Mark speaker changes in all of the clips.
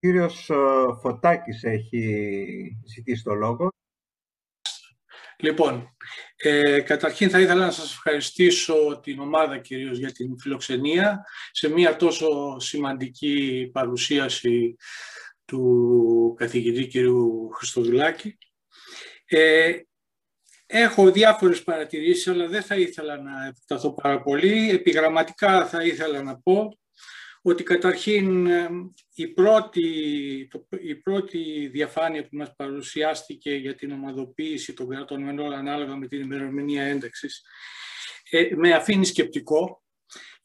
Speaker 1: κύριος ε, Φωτάκης έχει ζητήσει το λόγο.
Speaker 2: Λοιπόν, ε, καταρχήν θα ήθελα να σας ευχαριστήσω την ομάδα κυρίως για την φιλοξενία σε μια τόσο σημαντική παρουσίαση του καθηγητή κυρίου Χριστοδουλάκη. Ε, έχω διάφορες παρατηρήσεις, αλλά δεν θα ήθελα να επεκταθώ πάρα πολύ. Επιγραμματικά θα ήθελα να πω ότι καταρχήν η πρώτη, η πρώτη διαφάνεια που μας παρουσιάστηκε για την ομαδοποίηση των κρατών μενών ανάλογα με την ημερομηνία ένταξης ε, με αφήνει σκεπτικό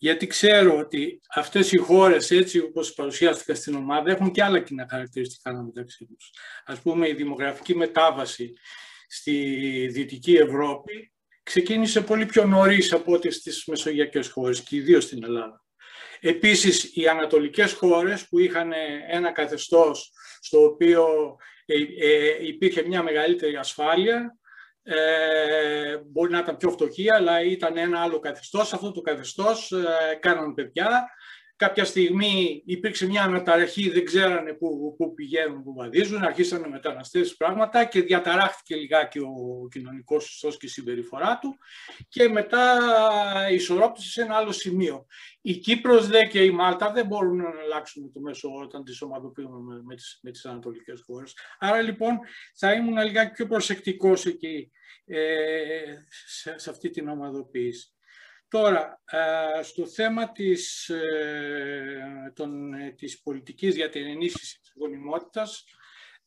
Speaker 2: γιατί ξέρω ότι αυτές οι χώρες έτσι όπως παρουσιάστηκαν στην ομάδα έχουν και άλλα κοινά χαρακτηριστικά μεταξύ τους. Ας πούμε η δημογραφική μετάβαση στη Δυτική Ευρώπη ξεκίνησε πολύ πιο νωρίς από ό,τι στις μεσογειακές χώρες και ιδίως στην Ελλάδα. Επίσης, οι ανατολικές χώρες που είχαν ένα καθεστώς στο οποίο ε, ε, υπήρχε μια μεγαλύτερη ασφάλεια, ε, μπορεί να ήταν πιο φτωχοί, αλλά ήταν ένα άλλο καθεστώς. Αυτό το καθεστώς ε, κάναν παιδιά κάποια στιγμή υπήρξε μια αναταραχή, δεν ξέρανε πού, πού πηγαίνουν, πού βαδίζουν, αρχίσανε μεταναστές πράγματα και διαταράχθηκε λιγάκι ο κοινωνικός ιστός και η συμπεριφορά του και μετά ισορρόπησε σε ένα άλλο σημείο. Η Κύπρος δε και η Μάλτα δεν μπορούν να αλλάξουν το μέσο όταν τις ομαδοποιούμε με, τις, με τις ανατολικές χώρες. Άρα λοιπόν θα ήμουν λιγάκι πιο προσεκτικός εκεί ε, σε, σε αυτή την ομαδοποίηση. Τώρα, στο θέμα της, ε, των, ε, της πολιτικής για την ενίσχυση της γονιμότητας,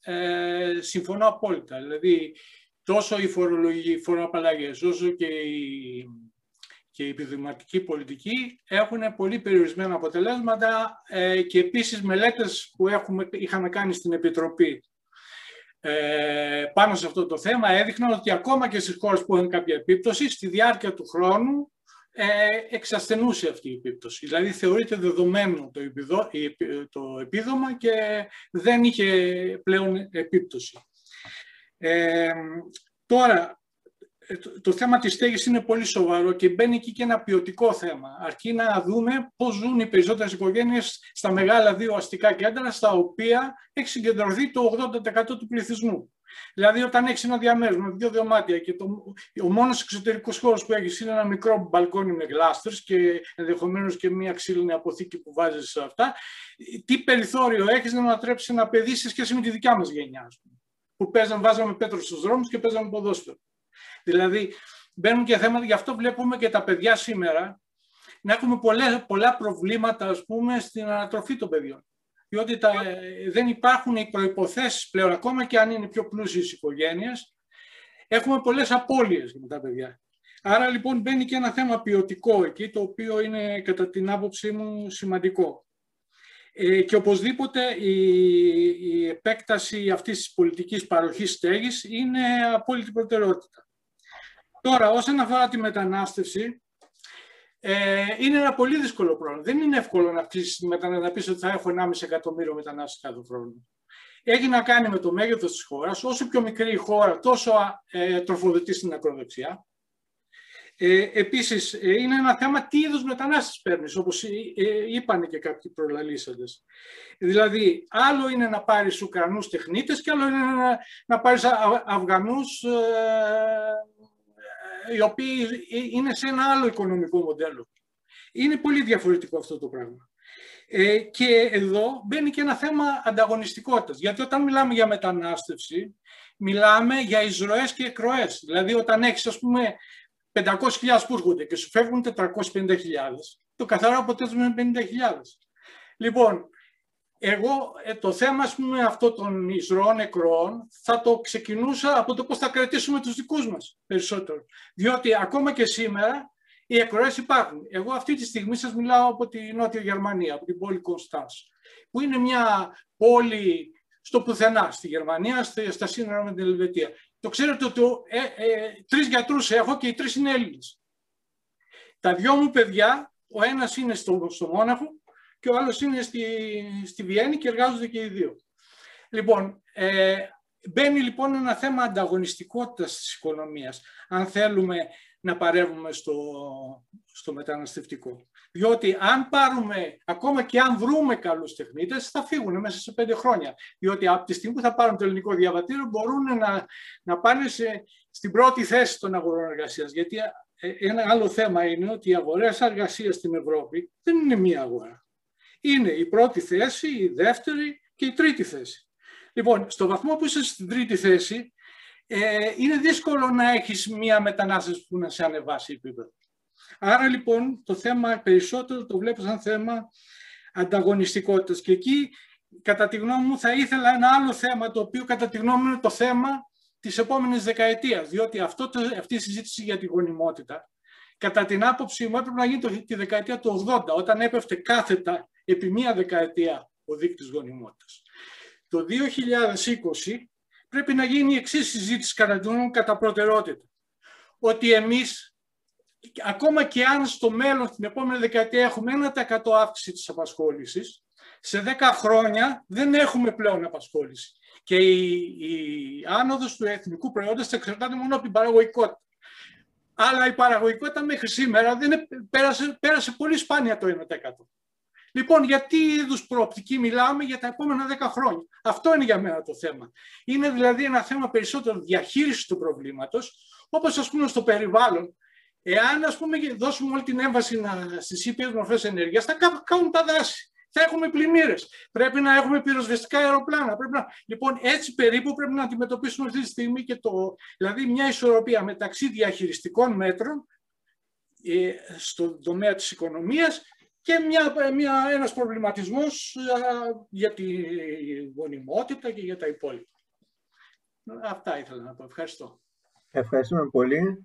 Speaker 2: ε, συμφωνώ απόλυτα. Δηλαδή, τόσο οι φορολογικοί φοροαπαλλαγές, όσο και η, και η επιδηματική πολιτική έχουν πολύ περιορισμένα αποτελέσματα και επίσης μελέτες που έχουμε, είχαμε κάνει στην Επιτροπή πάνω σε αυτό το θέμα έδειχναν ότι ακόμα και στις χώρες που έχουν κάποια επίπτωση, στη διάρκεια του χρόνου ε, εξασθενούσε αυτή η επίπτωση. Δηλαδή θεωρείται δεδομένο το, επιδο, το επίδομα και δεν είχε πλέον επίπτωση. Ε, τώρα, το, θέμα της στέγης είναι πολύ σοβαρό και μπαίνει εκεί και ένα ποιοτικό θέμα. Αρκεί να δούμε πώς ζουν οι περισσότερες οικογένειες στα μεγάλα δύο αστικά κέντρα, στα οποία έχει συγκεντρωθεί το 80% του πληθυσμού. Δηλαδή, όταν έχεις ένα διαμέρισμα με δύο δωμάτια και το, ο μόνος εξωτερικός χώρος που έχεις είναι ένα μικρό μπαλκόνι με γλάστρες και ενδεχομένως και μια ξύλινη αποθήκη που βάζεις σε αυτά, τι περιθώριο έχεις να ανατρέψεις ένα παιδί σε σχέση με τη δικιά μας γενιά, που παίζαν, βάζαμε πέτρο στους δρόμους και παίζαμε ποδόσφαιρο. Δηλαδή, μπαίνουν και θέματα, γι' αυτό βλέπουμε και τα παιδιά σήμερα να έχουμε πολλά, πολλά προβλήματα, ας πούμε, στην ανατροφή των παιδιών διότι τα, δεν υπάρχουν οι προϋποθέσεις πλέον, ακόμα και αν είναι πιο πλούσιες οικογένειες, έχουμε πολλές απώλειες με τα παιδιά. Άρα λοιπόν μπαίνει και ένα θέμα ποιοτικό εκεί, το οποίο είναι κατά την άποψή μου σημαντικό. Ε, και οπωσδήποτε η, η επέκταση αυτής της πολιτικής παροχής στέγης είναι απόλυτη προτεραιότητα. Τώρα, όσον αφορά τη μετανάστευση, ε, είναι ένα πολύ δύσκολο πρόβλημα. Δεν είναι εύκολο να, πεις, να πεις ότι θα έχω 1,5 εκατομμύριο μετανάστες κάθε χρόνο. Έχει να κάνει με το μέγεθος της χώρας. Όσο πιο μικρή η χώρα, τόσο ε, τροφοδοτεί στην ακροδεξιά. Ε, επίσης, ε, είναι ένα θέμα τι είδους μετανάστες παίρνεις, όπως ε, ε, είπαν και κάποιοι προλαλήσαντες. Δηλαδή, άλλο είναι να πάρεις Ουκρανούς τεχνίτες και άλλο είναι να, να πάρεις Αφγανούς οι οποίοι είναι σε ένα άλλο οικονομικό μοντέλο. Είναι πολύ διαφορετικό αυτό το πράγμα. Ε, και εδώ μπαίνει και ένα θέμα ανταγωνιστικότητας. Γιατί όταν μιλάμε για μετανάστευση, μιλάμε για εισρωές και εκροές. Δηλαδή όταν έχεις, ας πούμε, 500.000 που έρχονται και σου φεύγουν 450.000, το καθαρό αποτέλεσμα είναι 50.000. Λοιπόν, εγώ ε, το θέμα ας πούμε, αυτό των εισρώων νεκρών θα το ξεκινούσα από το πώς θα κρατήσουμε τους δικούς μας περισσότερο. Διότι ακόμα και σήμερα οι εκροές υπάρχουν. Εγώ αυτή τη στιγμή σας μιλάω από τη Νότια Γερμανία, από την πόλη Κωνστάς, που είναι μια πόλη στο πουθενά, στη Γερμανία, στα σύνορα με την Ελβετία. Το ξέρετε ότι ε, ε, τρεις γιατρούς έχω και οι τρεις είναι Έλληνες. Τα δυο μου παιδιά, ο ένας είναι στο, στο Μόναχο και ο άλλος είναι στη, στη Βιέννη και εργάζονται και οι δύο. Λοιπόν, ε, μπαίνει λοιπόν ένα θέμα ανταγωνιστικότητας της οικονομίας, αν θέλουμε να παρεύουμε στο, στο μεταναστευτικό. Διότι αν πάρουμε, ακόμα και αν βρούμε καλούς τεχνίτες, θα φύγουν μέσα σε πέντε χρόνια. Διότι από τη στιγμή που θα πάρουν το ελληνικό διαβατήριο μπορούν να, να πάνε σε, στην πρώτη θέση των αγορών εργασίας. Γιατί ε, ένα άλλο θέμα είναι ότι οι αγορές εργασίας στην Ευρώπη δεν είναι μία αγορά. Είναι η πρώτη θέση, η δεύτερη και η τρίτη θέση. Λοιπόν, στο βαθμό που είσαι στην τρίτη θέση, ε, είναι δύσκολο να έχεις μία μετανάστευση που να σε ανεβάσει επίπεδο. Άρα λοιπόν το θέμα περισσότερο το βλέπω σαν θέμα ανταγωνιστικότητας και εκεί κατά τη γνώμη μου θα ήθελα ένα άλλο θέμα το οποίο κατά τη γνώμη μου είναι το θέμα της επόμενης δεκαετίας διότι αυτό, αυτή η συζήτηση για τη γονιμότητα κατά την άποψή μου έπρεπε να γίνει το, τη δεκαετία του 80 όταν έπεφτε κάθετα επί μία δεκαετία ο δείκτης γονιμότητας. Το 2020 πρέπει να γίνει η εξής συζήτηση κατά την κατά προτεραιότητα. Ότι εμείς ακόμα και αν στο μέλλον, την επόμενη δεκαετία, έχουμε 1% αύξηση της απασχόλησης, σε 10 χρόνια δεν έχουμε πλέον απασχόληση. Και η, η άνοδος του εθνικού προϊόντος θα εξαρτάται μόνο από την παραγωγικότητα. Αλλά η παραγωγικότητα μέχρι σήμερα δεν πέρασε, πέρασε πολύ σπάνια το 1%. Λοιπόν, γιατί είδους προοπτική μιλάμε για τα επόμενα 10 χρόνια. Αυτό είναι για μένα το θέμα. Είναι δηλαδή ένα θέμα περισσότερο διαχείρισης του προβλήματος, όπως ας πούμε στο περιβάλλον. Εάν ας πούμε δώσουμε όλη την έμβαση στις ήπιες μορφές ενέργειας, θα κάνουν τα δάση. Θα έχουμε πλημμύρες. Πρέπει να έχουμε πυροσβεστικά αεροπλάνα. Πρέπει να... Λοιπόν, έτσι περίπου πρέπει να αντιμετωπίσουμε αυτή τη στιγμή και το... δηλαδή μια ισορροπία μεταξύ διαχειριστικών μέτρων ε, στον τομέα της οικονομίας και μια, μια, ένας προβληματισμός για τη γονιμότητα και για τα υπόλοιπα. Αυτά ήθελα να πω. Ευχαριστώ.
Speaker 1: Ευχαριστούμε πολύ.